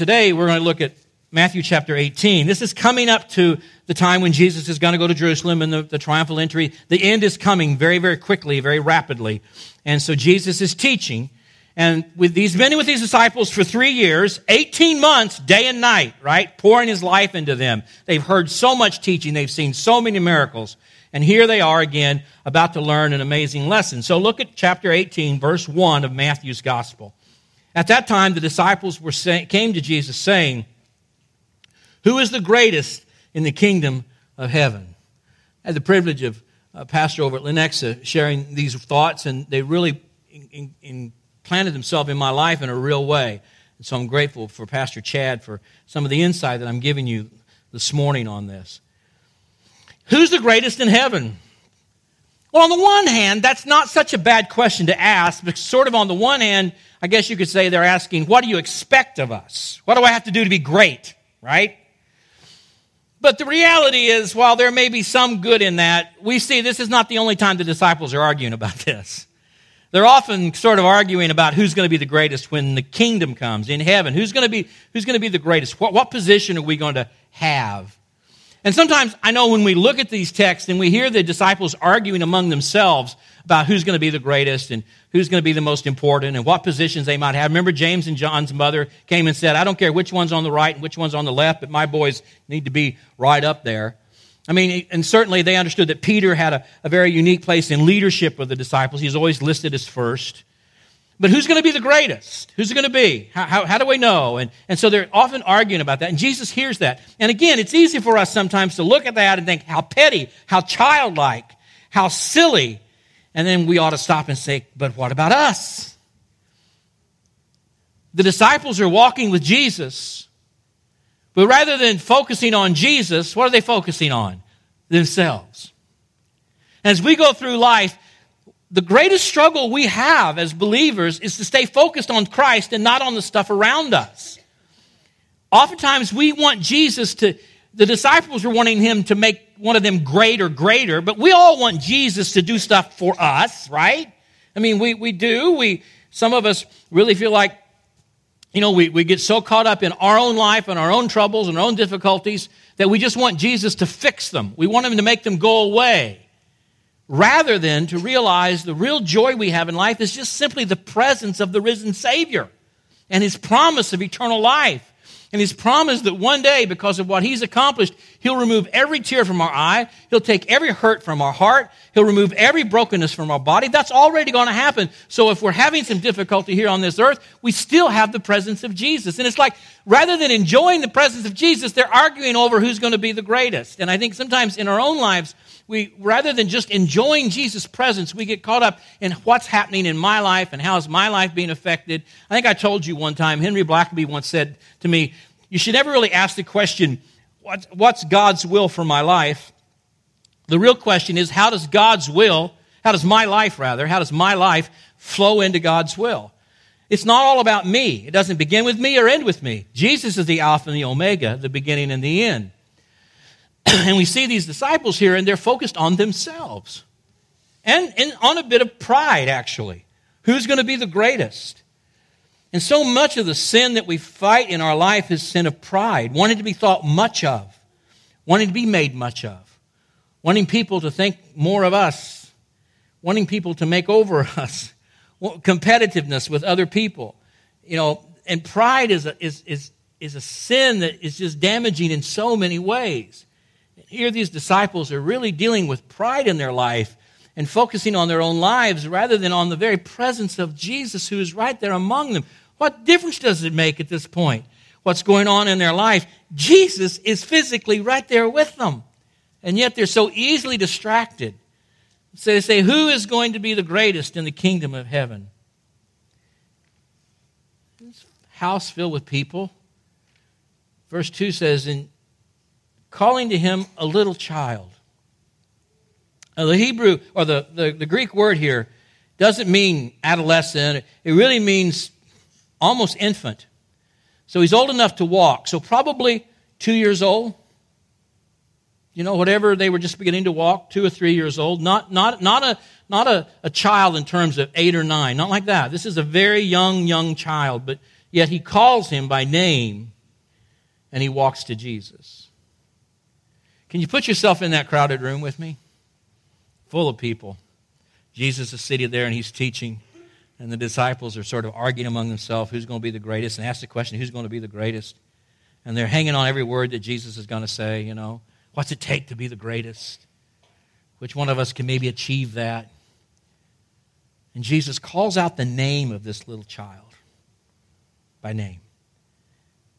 today we're going to look at Matthew chapter 18. This is coming up to the time when Jesus is going to go to Jerusalem and the, the, triumphal entry. The end is coming very, very quickly, very rapidly. And so Jesus is teaching. And with these been with these disciples for three years, 18 months, day and night, right? Pouring his life into them. They've heard so much teaching. They've seen so many miracles. And here they are again, about to learn an amazing lesson. So look at chapter 18, verse 1 of Matthew's gospel. At that time, the disciples were came to Jesus saying, who is the greatest in the kingdom of heaven? I had the privilege of a pastor over at Lenexa uh, sharing these thoughts, and they really in, in, planted themselves in my life in a real way. And so I'm grateful for Pastor Chad for some of the insight that I'm giving you this morning on this. Who's the greatest in heaven? Well, on the one hand, that's not such a bad question to ask, but sort of on the one hand, I guess you could say they're asking, what do you expect of us? What do I have to do to be great? Right? But the reality is, while there may be some good in that, we see this is not the only time the disciples are arguing about this. They're often sort of arguing about who's going to be the greatest when the kingdom comes in heaven. Who's going to be, who's going to be the greatest? What, what position are we going to have? And sometimes I know when we look at these texts and we hear the disciples arguing among themselves about who's going to be the greatest and who's going to be the most important and what positions they might have. Remember, James and John's mother came and said, I don't care which one's on the right and which one's on the left, but my boys need to be right up there. I mean, and certainly they understood that Peter had a, a very unique place in leadership of the disciples. He's always listed as first. But who's going to be the greatest? Who's it going to be? How, how, how, do we know? And, and so they're often arguing about that. And Jesus hears that. And again, it's easy for us sometimes to look at that and think how petty, how childlike, how silly. And then we ought to stop and say, but what about us? The disciples are walking with Jesus, but rather than focusing on Jesus, what are they focusing on? Themselves. As we go through life, the greatest struggle we have as believers is to stay focused on Christ and not on the stuff around us. Oftentimes we want Jesus to, the disciples were wanting him to make one of them greater, greater, but we all want Jesus to do stuff for us, right? I mean, we, we do. We, some of us really feel like, you know, we, we get so caught up in our own life and our own troubles and our own difficulties that we just want Jesus to fix them. We want him to make them go away. Rather than to realize the real joy we have in life is just simply the presence of the risen Savior and his promise of eternal life. And his promise that one day, because of what he's accomplished, he'll remove every tear from our eye. He'll take every hurt from our heart. He'll remove every brokenness from our body. That's already going to happen. So if we're having some difficulty here on this earth, we still have the presence of Jesus. And it's like, rather than enjoying the presence of Jesus, they're arguing over who's going to be the greatest. And I think sometimes in our own lives, we, rather than just enjoying Jesus' presence, we get caught up in what's happening in my life and how is my life being affected. I think I told you one time, Henry Blackaby once said to me, you should never really ask the question, what, what's God's will for my life? The real question is, how does God's will, how does my life rather, how does my life flow into God's will? It's not all about me. It doesn't begin with me or end with me. Jesus is the Alpha and the Omega, the beginning and the end. and we see these disciples here, and they're focused on themselves and, and on a bit of pride, actually. Who's going to be the greatest? And so much of the sin that we fight in our life is sin of pride, wanting to be thought much of, wanting to be made much of, wanting people to think more of us, wanting people to make over us, competitiveness with other people. You know, and pride is a, is, is, is a sin that is just damaging in so many ways here these disciples are really dealing with pride in their life and focusing on their own lives rather than on the very presence of Jesus who is right there among them. What difference does it make at this point? What's going on in their life? Jesus is physically right there with them. And yet they're so easily distracted. So they say, Who is going to be the greatest in the kingdom of heaven? This house filled with people. Verse 2 says, And calling to him a little child. Now, the Hebrew, or the, the, the Greek word here, doesn't mean adolescent. It really means almost infant. So he's old enough to walk. So probably two years old. You know, whatever they were just beginning to walk, two or three years old. Not, not, not, a, not a, a child in terms of eight or nine. Not like that. This is a very young, young child. But Yet he calls him by name and he walks to Jesus. Can you put yourself in that crowded room with me? Full of people. Jesus is sitting there and he's teaching, and the disciples are sort of arguing among themselves who's going to be the greatest and ask the question, who's going to be the greatest? And they're hanging on every word that Jesus is going to say, you know. What's it take to be the greatest? Which one of us can maybe achieve that? And Jesus calls out the name of this little child by name.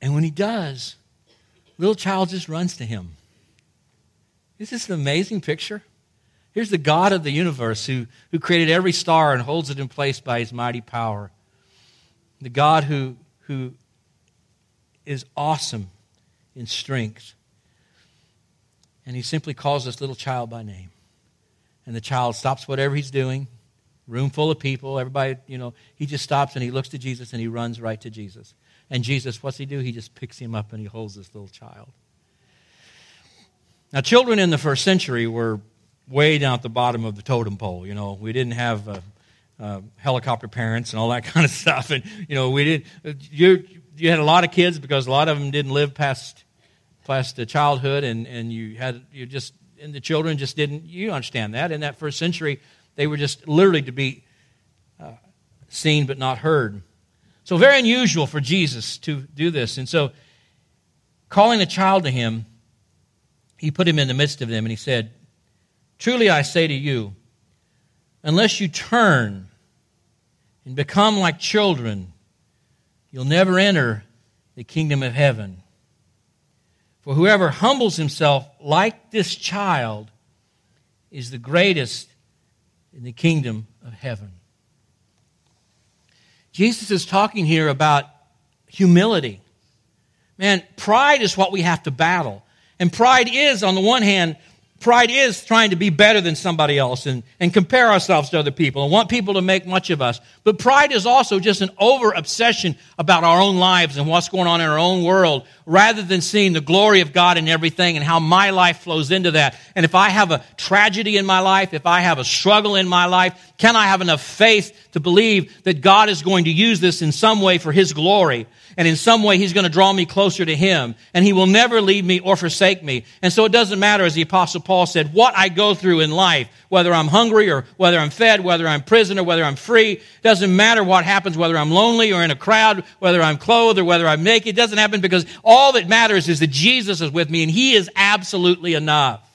And when he does, little child just runs to him. Is this an amazing picture? Here's the God of the universe who, who created every star and holds it in place by his mighty power. The God who, who is awesome in strength. And he simply calls this little child by name. And the child stops whatever he's doing, room full of people, everybody, you know, he just stops and he looks to Jesus and he runs right to Jesus. And Jesus, what's he do? He just picks him up and he holds this little child. Now, children in the first century were way down at the bottom of the totem pole. You know, we didn't have uh, uh, helicopter parents and all that kind of stuff. And, you know, we didn't, you, you had a lot of kids because a lot of them didn't live past, past the childhood and, and you had, you just, and the children just didn't, you understand that. In that first century, they were just literally to be uh, seen but not heard. So, very unusual for Jesus to do this. And so, calling a child to him, he put him in the midst of them and he said, Truly I say to you, unless you turn and become like children, you'll never enter the kingdom of heaven. For whoever humbles himself like this child is the greatest in the kingdom of heaven. Jesus is talking here about humility. Man, pride is what we have to battle. And pride is, on the one hand, Pride is trying to be better than somebody else and, and compare ourselves to other people and want people to make much of us. But pride is also just an over obsession about our own lives and what's going on in our own world rather than seeing the glory of God in everything and how my life flows into that. And if I have a tragedy in my life, if I have a struggle in my life, can I have enough faith to believe that God is going to use this in some way for His glory? And in some way he's going to draw me closer to him and he will never leave me or forsake me. And so it doesn't matter as the apostle paul said what i go through in life whether i'm hungry or whether i'm fed whether i'm prison or whether i'm free doesn't matter what happens whether i'm lonely or in a crowd whether i'm clothed or whether i'm naked it doesn't happen because all that matters is that jesus is with me and he is absolutely enough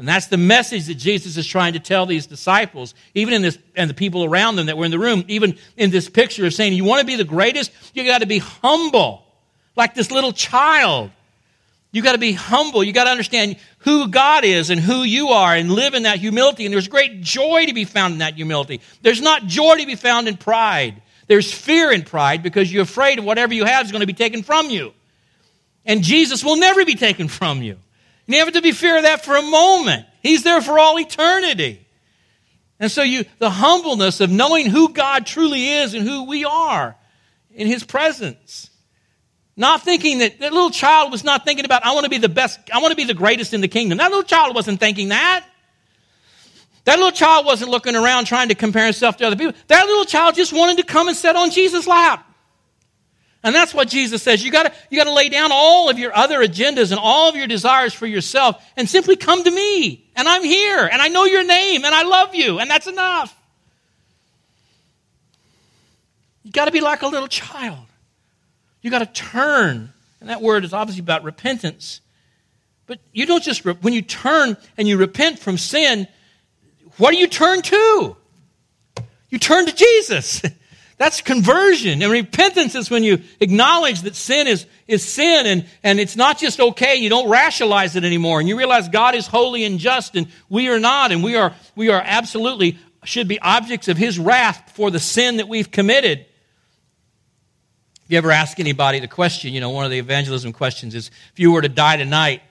and that's the message that Jesus is trying to tell these disciples, even in this, and the people around them that were in the room, even in this picture of saying, you want to be the greatest? You got to be humble, like this little child. You got to be humble. You got to understand who God is and who you are and live in that humility. And there's great joy to be found in that humility. There's not joy to be found in pride. There's fear in pride because you're afraid of whatever you have is going to be taken from you. And Jesus will never be taken from you. Never to be fear of that for a moment. He's there for all eternity. And so you the humbleness of knowing who God truly is and who we are in his presence. Not thinking that that little child was not thinking about I want to be the best, I want to be the greatest in the kingdom. That little child wasn't thinking that. That little child wasn't looking around trying to compare himself to other people. That little child just wanted to come and sit on Jesus' lap. And that's what Jesus says. You gotta, you gotta lay down all of your other agendas and all of your desires for yourself and simply come to me. And I'm here. And I know your name. And I love you. And that's enough. You gotta be like a little child. You gotta turn. And that word is obviously about repentance. But you don't just, when you turn and you repent from sin, what do you turn to? You turn to Jesus. That's conversion. And repentance is when you acknowledge that sin is, is sin and, and it's not just okay. You don't rationalize it anymore. And you realize God is holy and just and we are not. And we are, we are absolutely should be objects of his wrath for the sin that we've committed. If you ever ask anybody the question, you know, one of the evangelism questions is if you were to die tonight,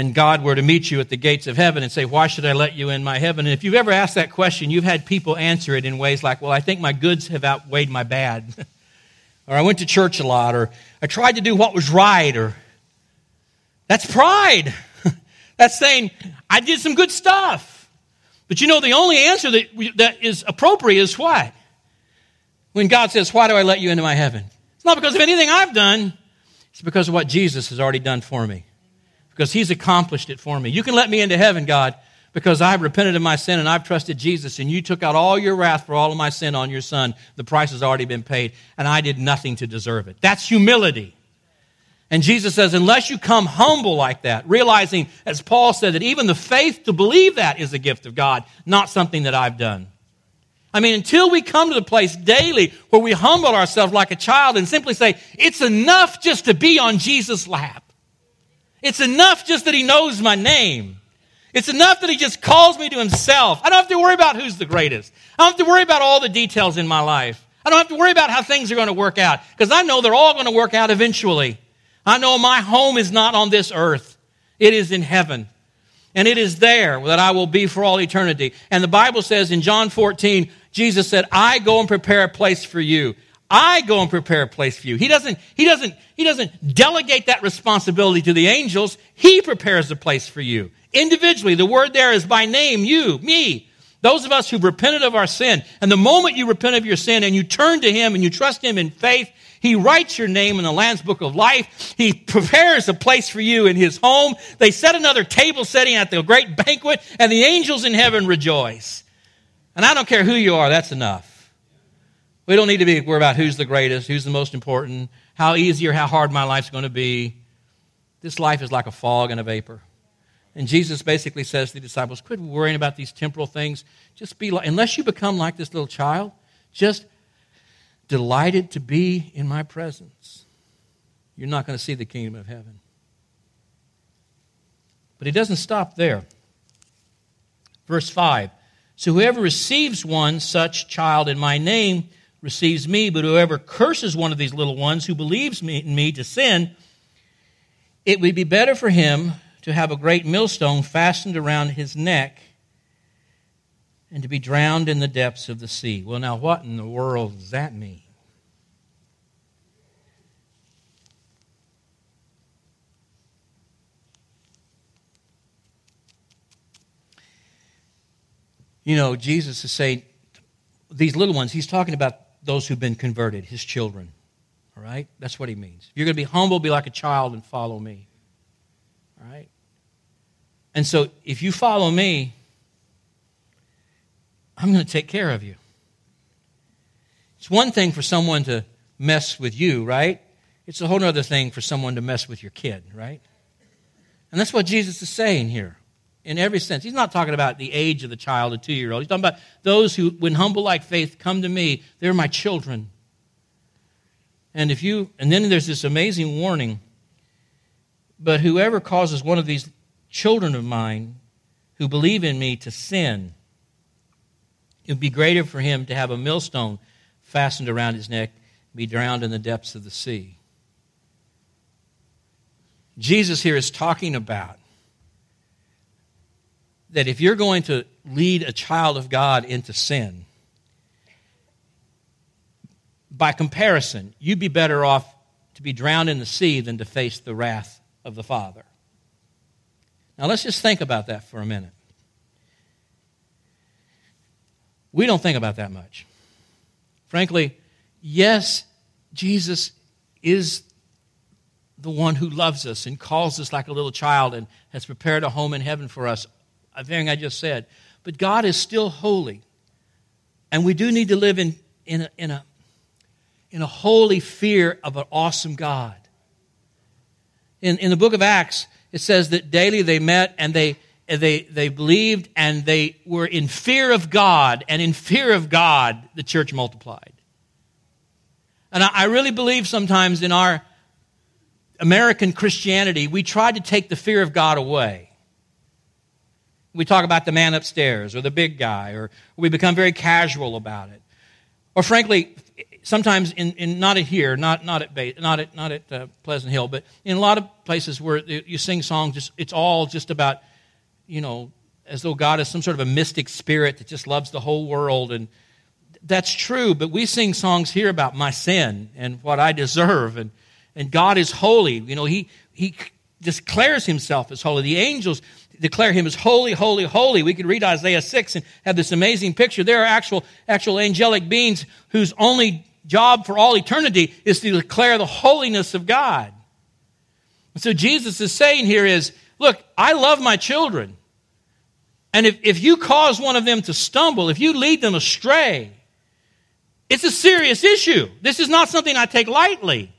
and God were to meet you at the gates of heaven and say, Why should I let you in my heaven? And if you've ever asked that question, you've had people answer it in ways like, Well, I think my goods have outweighed my bad. or I went to church a lot, or I tried to do what was right, or that's pride. that's saying, I did some good stuff. But you know, the only answer that, that is appropriate is what? When God says, Why do I let you into my heaven? It's not because of anything I've done, it's because of what Jesus has already done for me. Because he's accomplished it for me. You can let me into heaven, God, because I've repented of my sin and I've trusted Jesus, and you took out all your wrath for all of my sin on your son. The price has already been paid, and I did nothing to deserve it. That's humility. And Jesus says, unless you come humble like that, realizing, as Paul said, that even the faith to believe that is a gift of God, not something that I've done. I mean, until we come to the place daily where we humble ourselves like a child and simply say, it's enough just to be on Jesus' lap. It's enough just that he knows my name. It's enough that he just calls me to himself. I don't have to worry about who's the greatest. I don't have to worry about all the details in my life. I don't have to worry about how things are going to work out because I know they're all going to work out eventually. I know my home is not on this earth, it is in heaven. And it is there that I will be for all eternity. And the Bible says in John 14, Jesus said, I go and prepare a place for you. I go and prepare a place for you. He doesn't, he doesn't, he doesn't delegate that responsibility to the angels. He prepares a place for you. Individually, the word there is by name, you, me. Those of us who've repented of our sin. And the moment you repent of your sin and you turn to Him and you trust Him in faith, he writes your name in the Lamb's Book of Life. He prepares a place for you in His home. They set another table setting at the great banquet, and the angels in heaven rejoice. And I don't care who you are, that's enough. We don't need to be worried about who's the greatest, who's the most important, how easy or how hard my life's going to be. This life is like a fog and a vapor. And Jesus basically says to the disciples, quit worrying about these temporal things. Just be like, unless you become like this little child, just delighted to be in my presence, you're not going to see the kingdom of heaven. But he doesn't stop there. Verse 5 So whoever receives one such child in my name receives me, but whoever curses one of these little ones who believes me, in me to sin, it would be better for him to have a great millstone fastened around his neck and to be drowned in the depths of the sea. Well, now, what in the world does that mean? You know, Jesus is saying, these little ones, he's talking about those who've been converted, his children. All right? That's what he means. If you're going to be humble, be like a child and follow me. All right? And so if you follow me, I'm going to take care of you. It's one thing for someone to mess with you, right? It's a whole other thing for someone to mess with your kid, right? And that's what Jesus is saying here in every sense. He's not talking about the age of the child, a two year old. He's talking about those who, when humble like faith, come to me. They're my children. And if you, and then there's this amazing warning. But whoever causes one of these children of mine who believe in me to sin, it would be greater for him to have a millstone fastened around his neck, and be drowned in the depths of the sea. Jesus here is talking about that if you're going to lead a child of God into sin, by comparison, you'd be better off to be drowned in the sea than to face the wrath of the Father. Now, let's just think about that for a minute. We don't think about that much. Frankly, yes, Jesus is the one who loves us and calls us like a little child and has prepared a home in heaven for us everything I just said. But God is still holy. And we do need to live in, in, a, in, a, in a holy fear of an awesome God. In, in the book of Acts, it says that daily they met and they, they, they believed and they were in fear of God, and in fear of God, the church multiplied. And I, I really believe sometimes in our American Christianity, we try to take the fear of God away. We talk about the man upstairs or the big guy, or we become very casual about it. Or frankly, sometimes in, in not at here, not, not at, not at, not at uh, Pleasant Hill, but in a lot of places where you sing songs, just, it's all just about, you know, as though God is some sort of a mystic spirit that just loves the whole world. And that's true, but we sing songs here about my sin and what I deserve. And, and God is holy. You know, he, he declares himself as holy. The angels declare him as holy, holy, holy. We could read Isaiah 6 and have this amazing picture. There are actual, actual angelic beings whose only job for all eternity is to declare the holiness of God. And so Jesus is saying here is, look, I love my children. And if, if you cause one of them to stumble, if you lead them astray, it's a serious issue. This is not something I take lightly.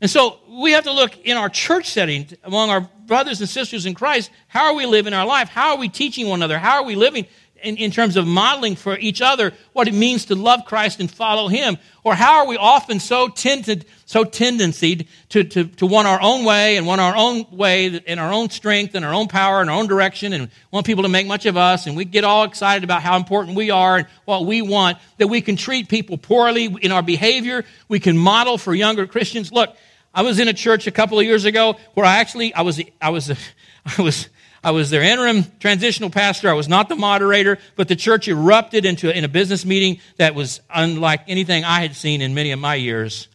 And so we have to look in our church setting among our brothers and sisters in Christ. How are we living our life? How are we teaching one another? How are we living in, in terms of modeling for each other what it means to love Christ and follow Him? Or how are we often so tended, so tendency to, to, to want our own way and want our own way in our own strength and our own power and our own direction and want people to make much of us and we get all excited about how important we are and what we want that we can treat people poorly in our behavior. We can model for younger Christians. Look, I was in a church a couple of years ago where I actually, I was, I was, I was, I was their interim transitional pastor. I was not the moderator, but the church erupted into in a business meeting that was unlike anything I had seen in many of my years.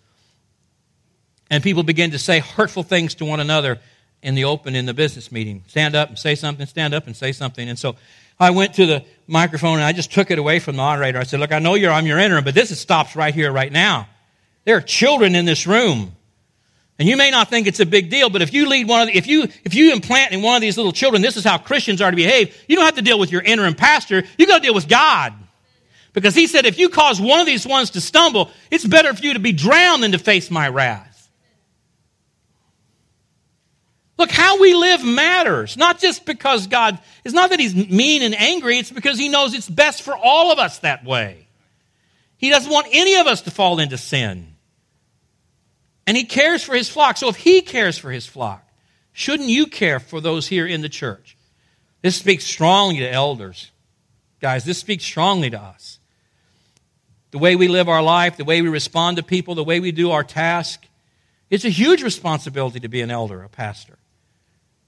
And people began to say hurtful things to one another in the open in the business meeting. Stand up and say something, stand up and say something. And so I went to the microphone and I just took it away from the moderator. I said, Look, I know you're I'm your interim, but this stops right here, right now. There are children in this room. And you may not think it's a big deal, but if you lead one of the, if you if you implant in one of these little children, this is how Christians are to behave. You don't have to deal with your interim pastor. You got to deal with God, because He said if you cause one of these ones to stumble, it's better for you to be drowned than to face my wrath. Look, how we live matters. Not just because God, it's not that He's mean and angry, it's because He knows it's best for all of us that way. He doesn't want any of us to fall into sin. And he cares for his flock. So if he cares for his flock, shouldn't you care for those here in the church? This speaks strongly to elders. Guys, this speaks strongly to us. The way we live our life, the way we respond to people, the way we do our task. It's a huge responsibility to be an elder, a pastor.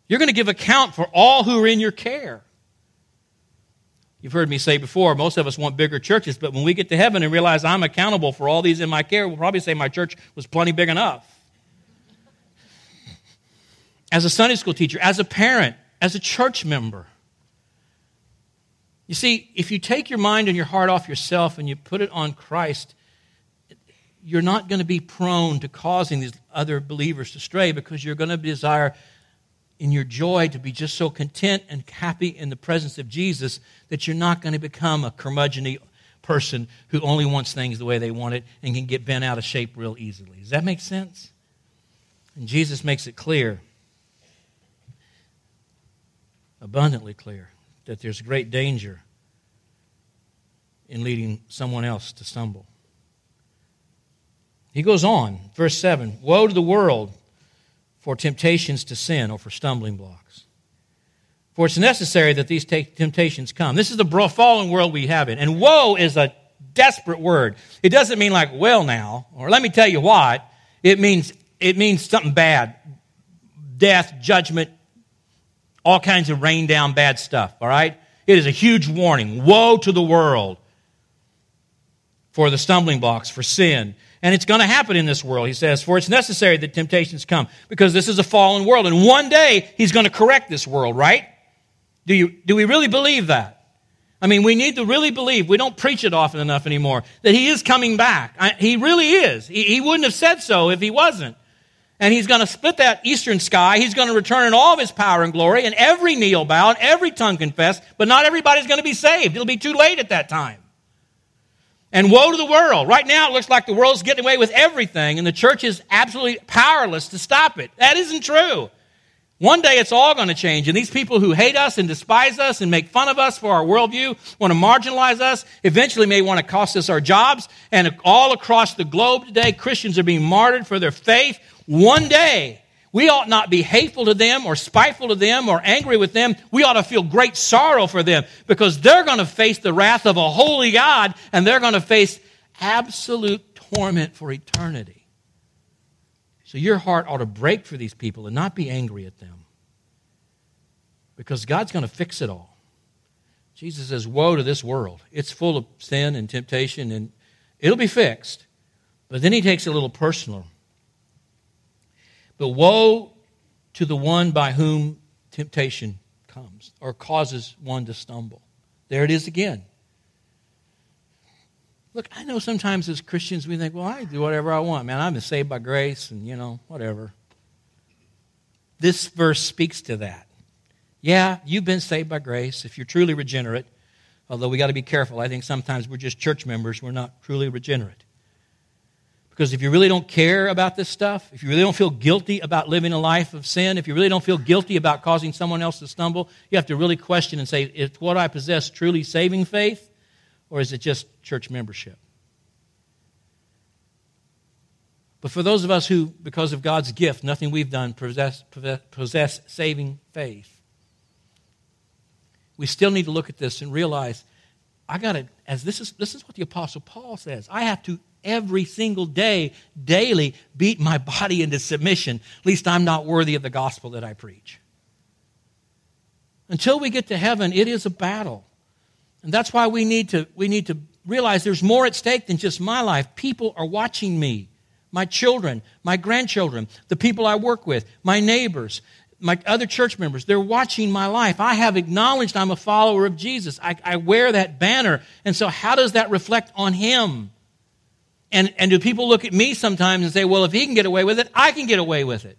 You're going to give account for all who are in your care. You've heard me say before, most of us want bigger churches, but when we get to heaven and realize I'm accountable for all these in my care, we'll probably say my church was plenty big enough. As a Sunday school teacher, as a parent, as a church member. You see, if you take your mind and your heart off yourself and you put it on Christ, you're not going to be prone to causing these other believers to stray because you're going to desire in your joy to be just so content and happy in the presence of Jesus that you're not going to become a curmudgeon person who only wants things the way they want it and can get bent out of shape real easily. Does that make sense? And Jesus makes it clear, abundantly clear, that there's great danger in leading someone else to stumble. He goes on, verse 7 Woe to the world for temptations to sin or for stumbling blocks. For it's necessary that these temptations come. This is the fallen world we have in. And woe is a desperate word. It doesn't mean like, well, now, or let me tell you what. It means, it means something bad death, judgment, all kinds of rain down bad stuff, all right? It is a huge warning. Woe to the world for the stumbling blocks, for sin. And it's going to happen in this world, he says, for it's necessary that temptations come because this is a fallen world. And one day he's going to correct this world, right? Do, you, do we really believe that? I mean, we need to really believe, we don't preach it often enough anymore, that he is coming back. I, he really is. He, he wouldn't have said so if he wasn't. And he's going to split that eastern sky. He's going to return in all of his power and glory, and every knee will bow and every tongue confess, but not everybody's going to be saved. It'll be too late at that time. And woe to the world. Right now, it looks like the world's getting away with everything, and the church is absolutely powerless to stop it. That isn't true. One day it's all going to change, and these people who hate us and despise us and make fun of us for our worldview, want to marginalize us, eventually may want to cost us our jobs. And all across the globe today, Christians are being martyred for their faith. One day, we ought not be hateful to them or spiteful to them or angry with them. We ought to feel great sorrow for them because they're going to face the wrath of a holy God and they're going to face absolute torment for eternity. So your heart ought to break for these people and not be angry at them because God's going to fix it all. Jesus says, Woe to this world. It's full of sin and temptation, and it'll be fixed. But then he takes a little personal but woe to the one by whom temptation comes or causes one to stumble. There it is again. Look, I know sometimes as Christians we think, well, I do whatever I want. Man, I'm saved by grace and, you know, whatever. This verse speaks to that. Yeah, you've been saved by grace if you're truly regenerate, although we got to be careful. I think sometimes we're just church members, we're not truly regenerate. Because if you really don't care about this stuff, if you really don't feel guilty about living a life of sin, if you really don't feel guilty about causing someone else to stumble, you have to really question and say, is what I possess truly saving faith, or is it just church membership? But for those of us who, because of God's gift, nothing we've done, possess, possess, saving faith, we still need to look at this and realize I got to, as this is, this is what the Apostle Paul says, I have to every single day, daily, beat my body into submission, At least I'm not worthy of the gospel that I preach. Until we get to heaven, it is a battle. And that's why we need to, we need to realize there's more at stake than just my life. People are watching me, my children, my grandchildren, the people I work with, my neighbors, my other church members. They're watching my life. I have acknowledged I'm a follower of Jesus. I, I wear that banner. And so, how does that reflect on Him? And, and do people look at me sometimes and say, well, if he can get away with it, I can get away with it?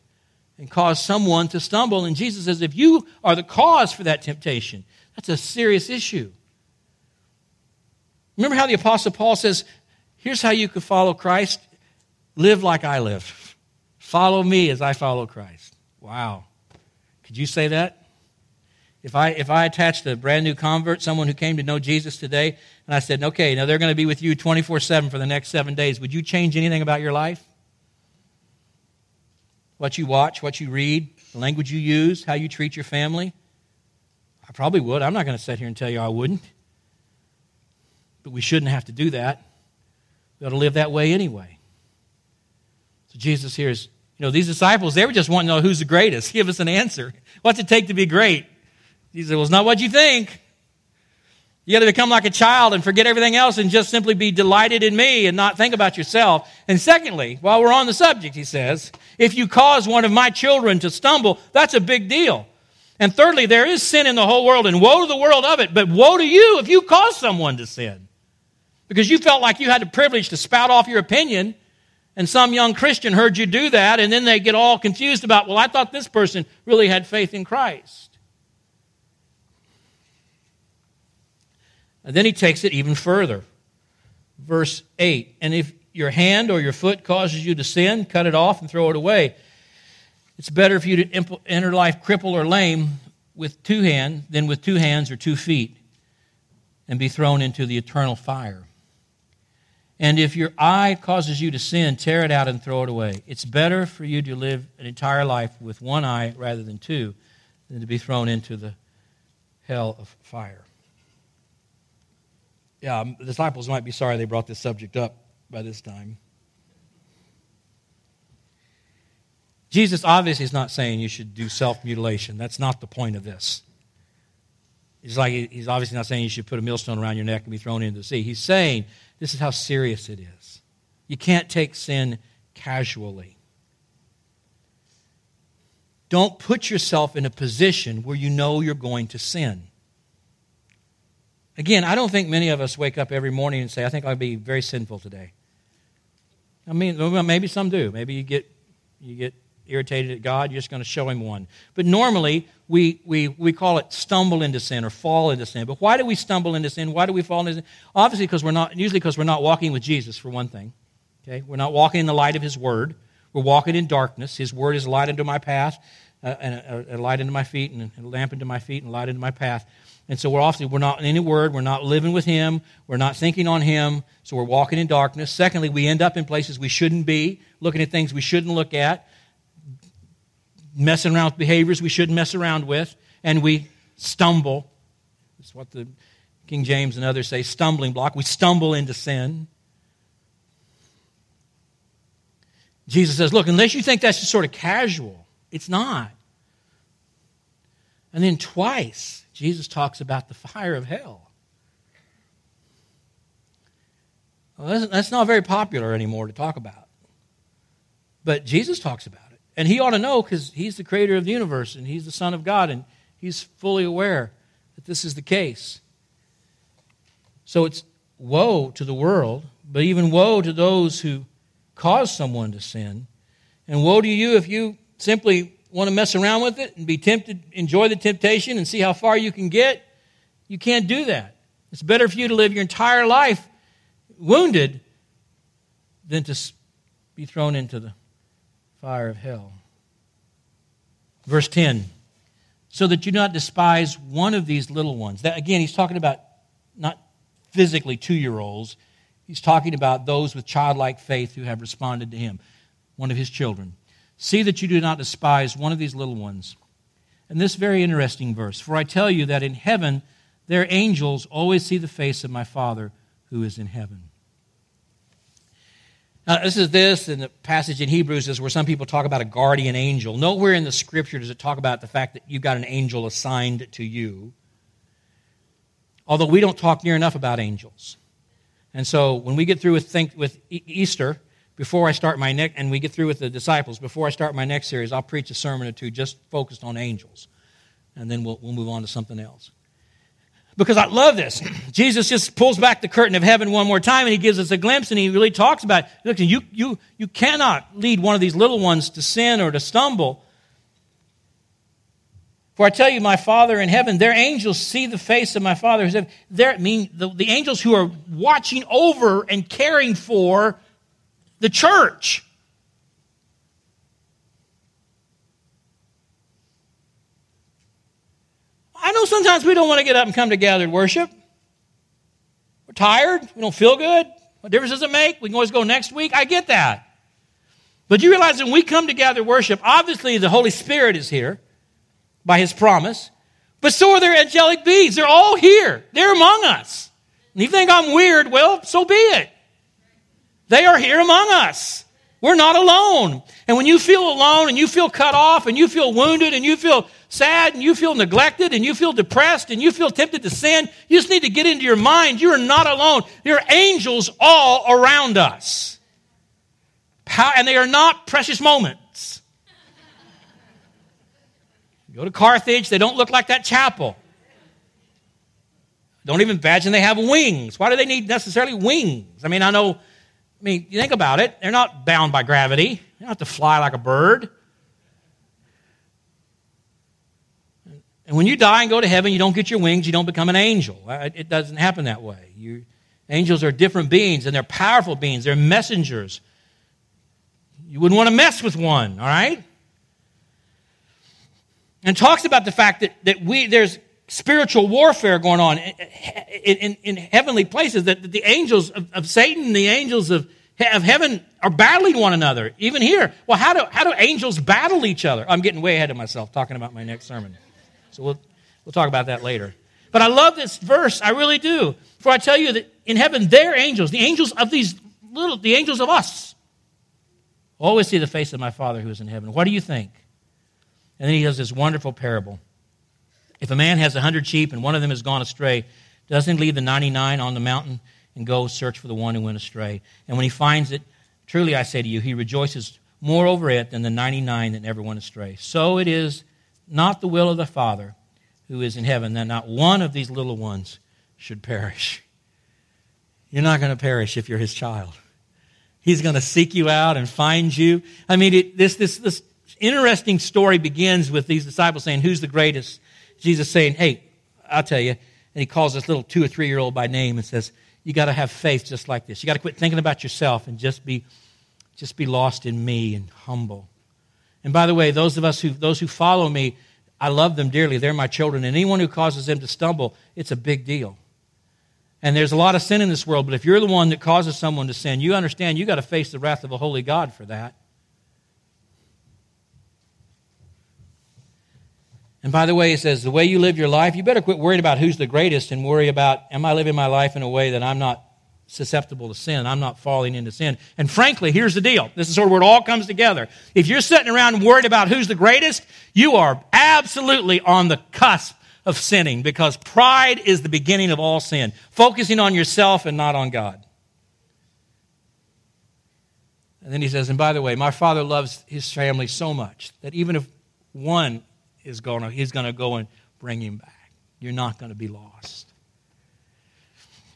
And cause someone to stumble. And Jesus says, if you are the cause for that temptation, that's a serious issue. Remember how the Apostle Paul says, here's how you could follow Christ live like I live, follow me as I follow Christ. Wow. Could you say that? If I, if I attached a brand new convert, someone who came to know Jesus today, and I said, okay, now they're going to be with you 24 7 for the next seven days, would you change anything about your life? What you watch, what you read, the language you use, how you treat your family? I probably would. I'm not going to sit here and tell you I wouldn't. But we shouldn't have to do that. We ought to live that way anyway. So Jesus here is, you know, these disciples, they were just wanting to know who's the greatest. Give us an answer. What's it take to be great? He said, Well, it's not what you think. You got to become like a child and forget everything else and just simply be delighted in me and not think about yourself. And secondly, while we're on the subject, he says, if you cause one of my children to stumble, that's a big deal. And thirdly, there is sin in the whole world, and woe to the world of it, but woe to you if you cause someone to sin. Because you felt like you had the privilege to spout off your opinion, and some young Christian heard you do that, and then they get all confused about, well, I thought this person really had faith in Christ. And then he takes it even further. Verse 8 And if your hand or your foot causes you to sin, cut it off and throw it away. It's better for you to enter life crippled or lame with two hands than with two hands or two feet and be thrown into the eternal fire. And if your eye causes you to sin, tear it out and throw it away. It's better for you to live an entire life with one eye rather than two than to be thrown into the hell of fire yeah, um, the disciples might be sorry they brought this subject up by this time. Jesus obviously is not saying you should do self mutilation. That's not the point of this. He's like he's obviously not saying you should put a millstone around your neck and be thrown into the sea. He's saying this is how serious it is. You can't take sin casually. Don't put yourself in a position where you know you're going to sin. Again, I don't think many of us wake up every morning and say, I think I'll be very sinful today. I mean, maybe some do. Maybe you get, you get irritated at God, you're just going to show him one. But normally, we, we, we call it stumble into sin or fall into sin. But why do we stumble into sin? Why do we fall into sin? Obviously, because we're not, usually because we're not walking with Jesus, for one thing. Okay? We're not walking in the light of his word. We're walking in darkness. His word is a light unto my path, uh, and a, a, light into my feet, and a lamp into my feet, and light into my path. And so we're often, we're not in any word, we're not living with Him, we're not thinking on Him, so we're walking in darkness. Secondly, we end up in places we shouldn't be, looking at things we shouldn't look at, messing around with behaviors we shouldn't mess around with, and we stumble. That's what the King James and others say, stumbling block. We stumble into sin. Jesus says, look, unless you think that's just sort of casual, it's not. And then twice, Jesus talks about the fire of hell. Well, that's not very popular anymore to talk about. But Jesus talks about it. And he ought to know because he's the creator of the universe and he's the Son of God and he's fully aware that this is the case. So it's woe to the world, but even woe to those who cause someone to sin. And woe to you if you simply want to mess around with it and be tempted, enjoy the temptation and see how far you can get. You can't do that. It's better for you to live your entire life wounded than to be thrown into the fire of hell. Verse 10 so that you do not despise one of these little ones. That, again, he's talking about not physically two year olds, he's talking about those with childlike faith who have responded to him, one of his children. See that you do not despise one of these little ones. And this very interesting verse For I tell you that in heaven their angels always see the face of my Father who is in heaven. Now, this is this, in the passage in Hebrews is where some people talk about a guardian angel. Nowhere in the scripture does it talk about the fact that you've got an angel assigned to you. Although we don't talk near enough about angels. And so when we get through with, think, with Easter, before I start my next, and we get through with the disciples, before I start my next series, I'll preach a sermon or two just focused on angels. And then we'll, we'll move on to something else because I love this. Jesus just pulls back the curtain of heaven one more time and he gives us a glimpse and he really talks about, look, you, you, you cannot lead one of these little ones to sin or to stumble. For I tell you, my Father in heaven, their angels see the face of my Father who's. They're, mean, the, the angels who are watching over and caring for the church. I know sometimes we don't want to get up and come to gathered worship. We're tired. We don't feel good. What difference does it make? We can always go next week. I get that. But you realize when we come to gather worship, obviously the Holy Spirit is here by His promise, but so are their angelic beings. They're all here. They're among us. And if you think I'm weird, well, so be it. They are here among us. We're not alone. And when you feel alone and you feel cut off and you feel wounded and you feel sad and you feel neglected and you feel depressed and you feel tempted to sin, you just need to get into your mind you are not alone. There are angels all around us. and they are not precious moments. Go to Carthage, they don't look like that chapel. Don't even imagine they have wings. Why do they need necessarily wings? I mean, I know I mean, you think about it, they're not bound by gravity. They don't have to fly like a bird. And when you die and go to heaven, you don't get your wings, you don't become an angel. Uh, it doesn't happen that way. You, angels are different beings, and they're powerful beings, they're messengers. You wouldn't want to mess with one, all right? And talks about the fact that, that we, there's spiritual warfare going on in, in, in heavenly places, that, the angels of, of, Satan, the angels of, of heaven are battling one another, even here. Well, how do, how do angels battle each other? I'm getting way ahead of myself talking about my next sermon. So we'll, we'll talk about that later. But I love this verse, I really do. For I tell you that in heaven, their angels, the angels of these little, the angels of us, always see the face of my Father who is in heaven. What do you think? And then he does this wonderful parable. If a man has a hundred sheep and one of them has gone astray, doesn't he leave the 99 on the mountain and go search for the one who went astray? And when he finds it, truly I say to you, he rejoices more over it than the 99 that never went astray. So it is not the will of the Father who is in heaven that not one of these little ones should perish. You're not going to perish if you're his child. He's going to seek you out and find you. I mean, it, this, this, this interesting story begins with these disciples saying, Who's the greatest? Jesus saying, Hey, I'll tell you. And he calls this little two or three year old by name and says, You got to have faith just like this. You got to quit thinking about yourself and just be, just be lost in me and humble. And by the way, those of us who, those who follow me, I love them dearly. They're my children. And anyone who causes them to stumble, it's a big deal. And there's a lot of sin in this world, but if you're the one that causes someone to sin, you understand you got to face the wrath of a holy God for that. And by the way, it says, the way you live your life, you better quit worrying about who's the greatest and worry about, am I living my life in a way that I'm not susceptible to sin? I'm not falling into sin. And frankly, here's the deal. This is sort of where it all comes together. If you're sitting around worried about who's the greatest, you are absolutely on the cusp of sinning because pride is the beginning of all sin. Focusing on yourself and not on God. And then he says, and by the way, my father loves his family so much that even if one is going, to, he's going to go and bring him back. You're not going to be lost.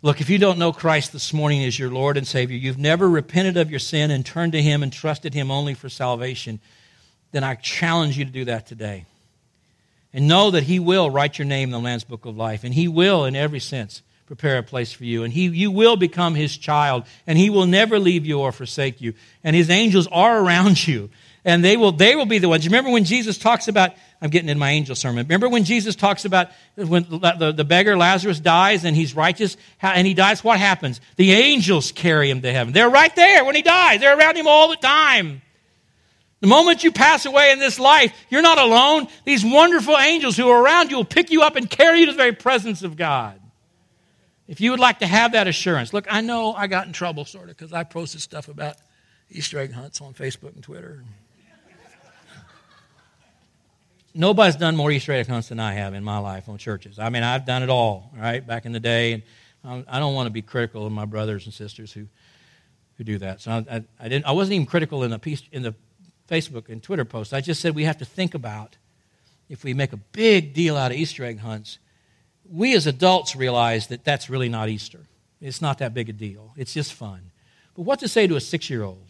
Look, if you don't know Christ this morning as your Lord and Savior, you've never repented of your sin and turned to Him and trusted Him only for salvation, then I challenge you to do that today. And know that He will write your name in the Lamb's Book of Life, and He will, in every sense, prepare a place for you. And he, you will become His child, and He will never leave you or forsake you. And His angels are around you, and they will, they will be the ones. Remember when Jesus talks about I'm getting in my angel sermon. Remember when Jesus talks about when the, the beggar Lazarus dies and he's righteous and he dies, what happens? The angels carry him to heaven. They're right there when he dies. They're around him all the time. The moment you pass away in this life, you're not alone. These wonderful angels who are around you will pick you up and carry you to the very presence of God. If you would like to have that assurance, look, I know I got in trouble sort of because I posted stuff about Easter egg hunts on Facebook and Twitter. Nobody's done more Easter egg hunts than I have in my life on churches. I mean, I've done it all, right, back in the day. And I don't want to be critical of my brothers and sisters who, who do that. So I, I, I didn't, I wasn't even critical in the, piece, in the Facebook and Twitter post. I just said we have to think about if we make a big deal out of Easter egg hunts, we as adults realize that that's really not Easter. It's not that big a deal. It's just fun. But what to say to a six year old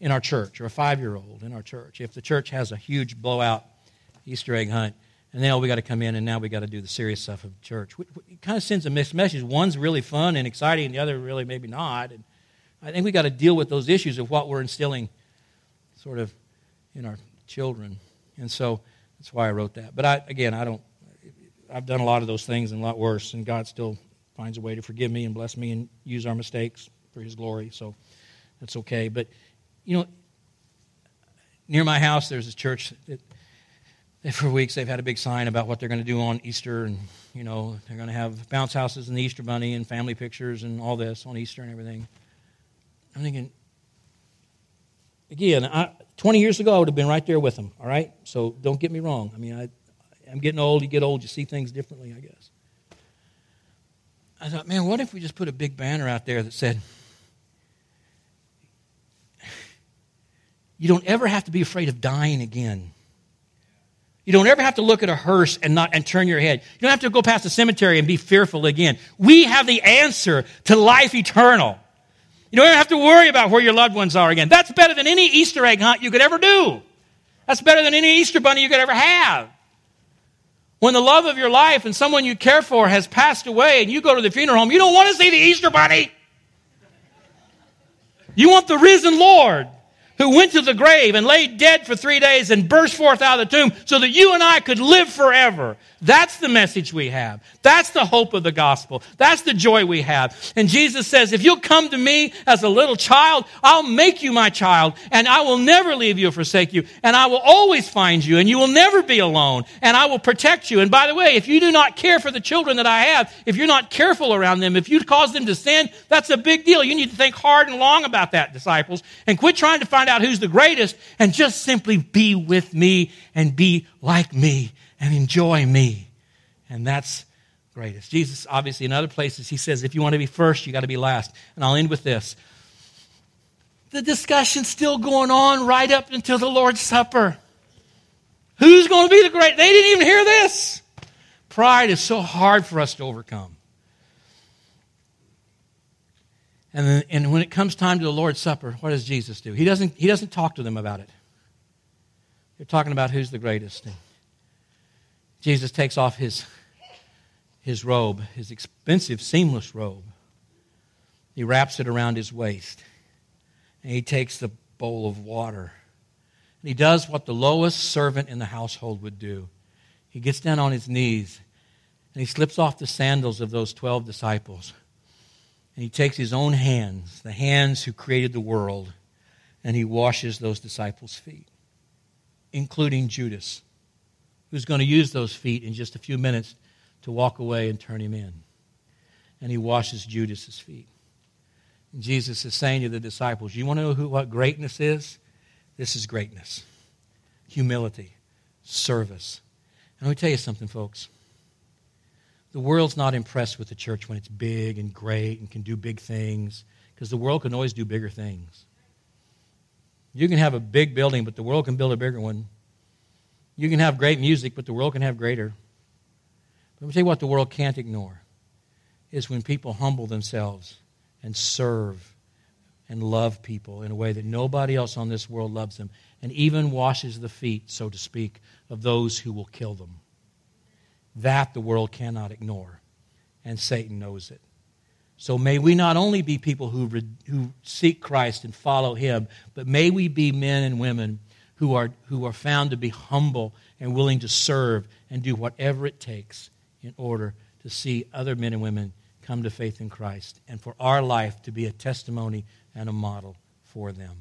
in our church or a five year old in our church if the church has a huge blowout Easter egg hunt. And now we got to come in and now we got to do the serious stuff of church. It kind of sends a mixed message. One's really fun and exciting, and the other really maybe not. And I think we got to deal with those issues of what we're instilling sort of in our children. And so that's why I wrote that. But I, again, I don't, I've done a lot of those things and a lot worse, and God still finds a way to forgive me and bless me and use our mistakes for His glory. So that's okay. But, you know, near my house, there's a church that for weeks they've had a big sign about what they're going to do on Easter, and you know they're going to have bounce houses and the Easter bunny and family pictures and all this on Easter and everything. I'm thinking, again, I, 20 years ago I would have been right there with them. All right, so don't get me wrong. I mean, I, I'm getting old. You get old, you see things differently, I guess. I thought, man, what if we just put a big banner out there that said, "You don't ever have to be afraid of dying again." You don't ever have to look at a hearse and not and turn your head. You don't have to go past the cemetery and be fearful again. We have the answer to life eternal. You don't have to worry about where your loved ones are again. That's better than any Easter egg hunt you could ever do. That's better than any Easter bunny you could ever have. When the love of your life and someone you care for has passed away and you go to the funeral home, you don't want to see the Easter bunny. You want the risen Lord who went to the grave and lay dead for three days and burst forth out of the tomb so that you and I could live forever. That's the message we have. That's the hope of the gospel. That's the joy we have. And Jesus says, if you'll come to me as a little child, I'll make you my child and I will never leave you or forsake you and I will always find you and you will never be alone and I will protect you. And by the way, if you do not care for the children that I have, if you're not careful around them, if you cause them to sin, that's a big deal. You need to think hard and long about that, disciples, and quit trying to find out who's the greatest and just simply be with me and be like me and enjoy me. And that's greatest. Jesus, obviously, in other places, he says, if you want to be first, you got to be last. And I'll end with this. The discussion's still going on right up until the Lord's Supper. Who's going to be the great? They didn't even hear this. Pride is so hard for us to overcome. And, then, and when it comes time to the Lord's Supper, what does Jesus do? He doesn't, he doesn't talk to them about it. They're talking about who's the greatest. Jesus takes off his, his robe, his expensive, seamless robe. He wraps it around his waist. And he takes the bowl of water. And he does what the lowest servant in the household would do. He gets down on his knees and he slips off the sandals of those 12 disciples. And he takes his own hands, the hands who created the world, and he washes those disciples' feet, including Judas who's going to use those feet in just a few minutes to walk away and turn him in. And he washes Judas's feet. And Jesus is saying to the disciples, You want to know who, what greatness is? This is greatness humility, service. And let me tell you something, folks. The world's not impressed with the church when it's big and great and can do big things, because the world can always do bigger things. You can have a big building, but the world can build a bigger one. You can have great music, but the world can have greater. But let me tell you what the world can't ignore is when people humble themselves and serve and love people in a way that nobody else on this world loves them, and even washes the feet, so to speak, of those who will kill them. That the world cannot ignore, and Satan knows it. So may we not only be people who, who seek Christ and follow him, but may we be men and women who are, who are found to be humble and willing to serve and do whatever it takes in order to see other men and women come to faith in Christ and for our life to be a testimony and a model for them.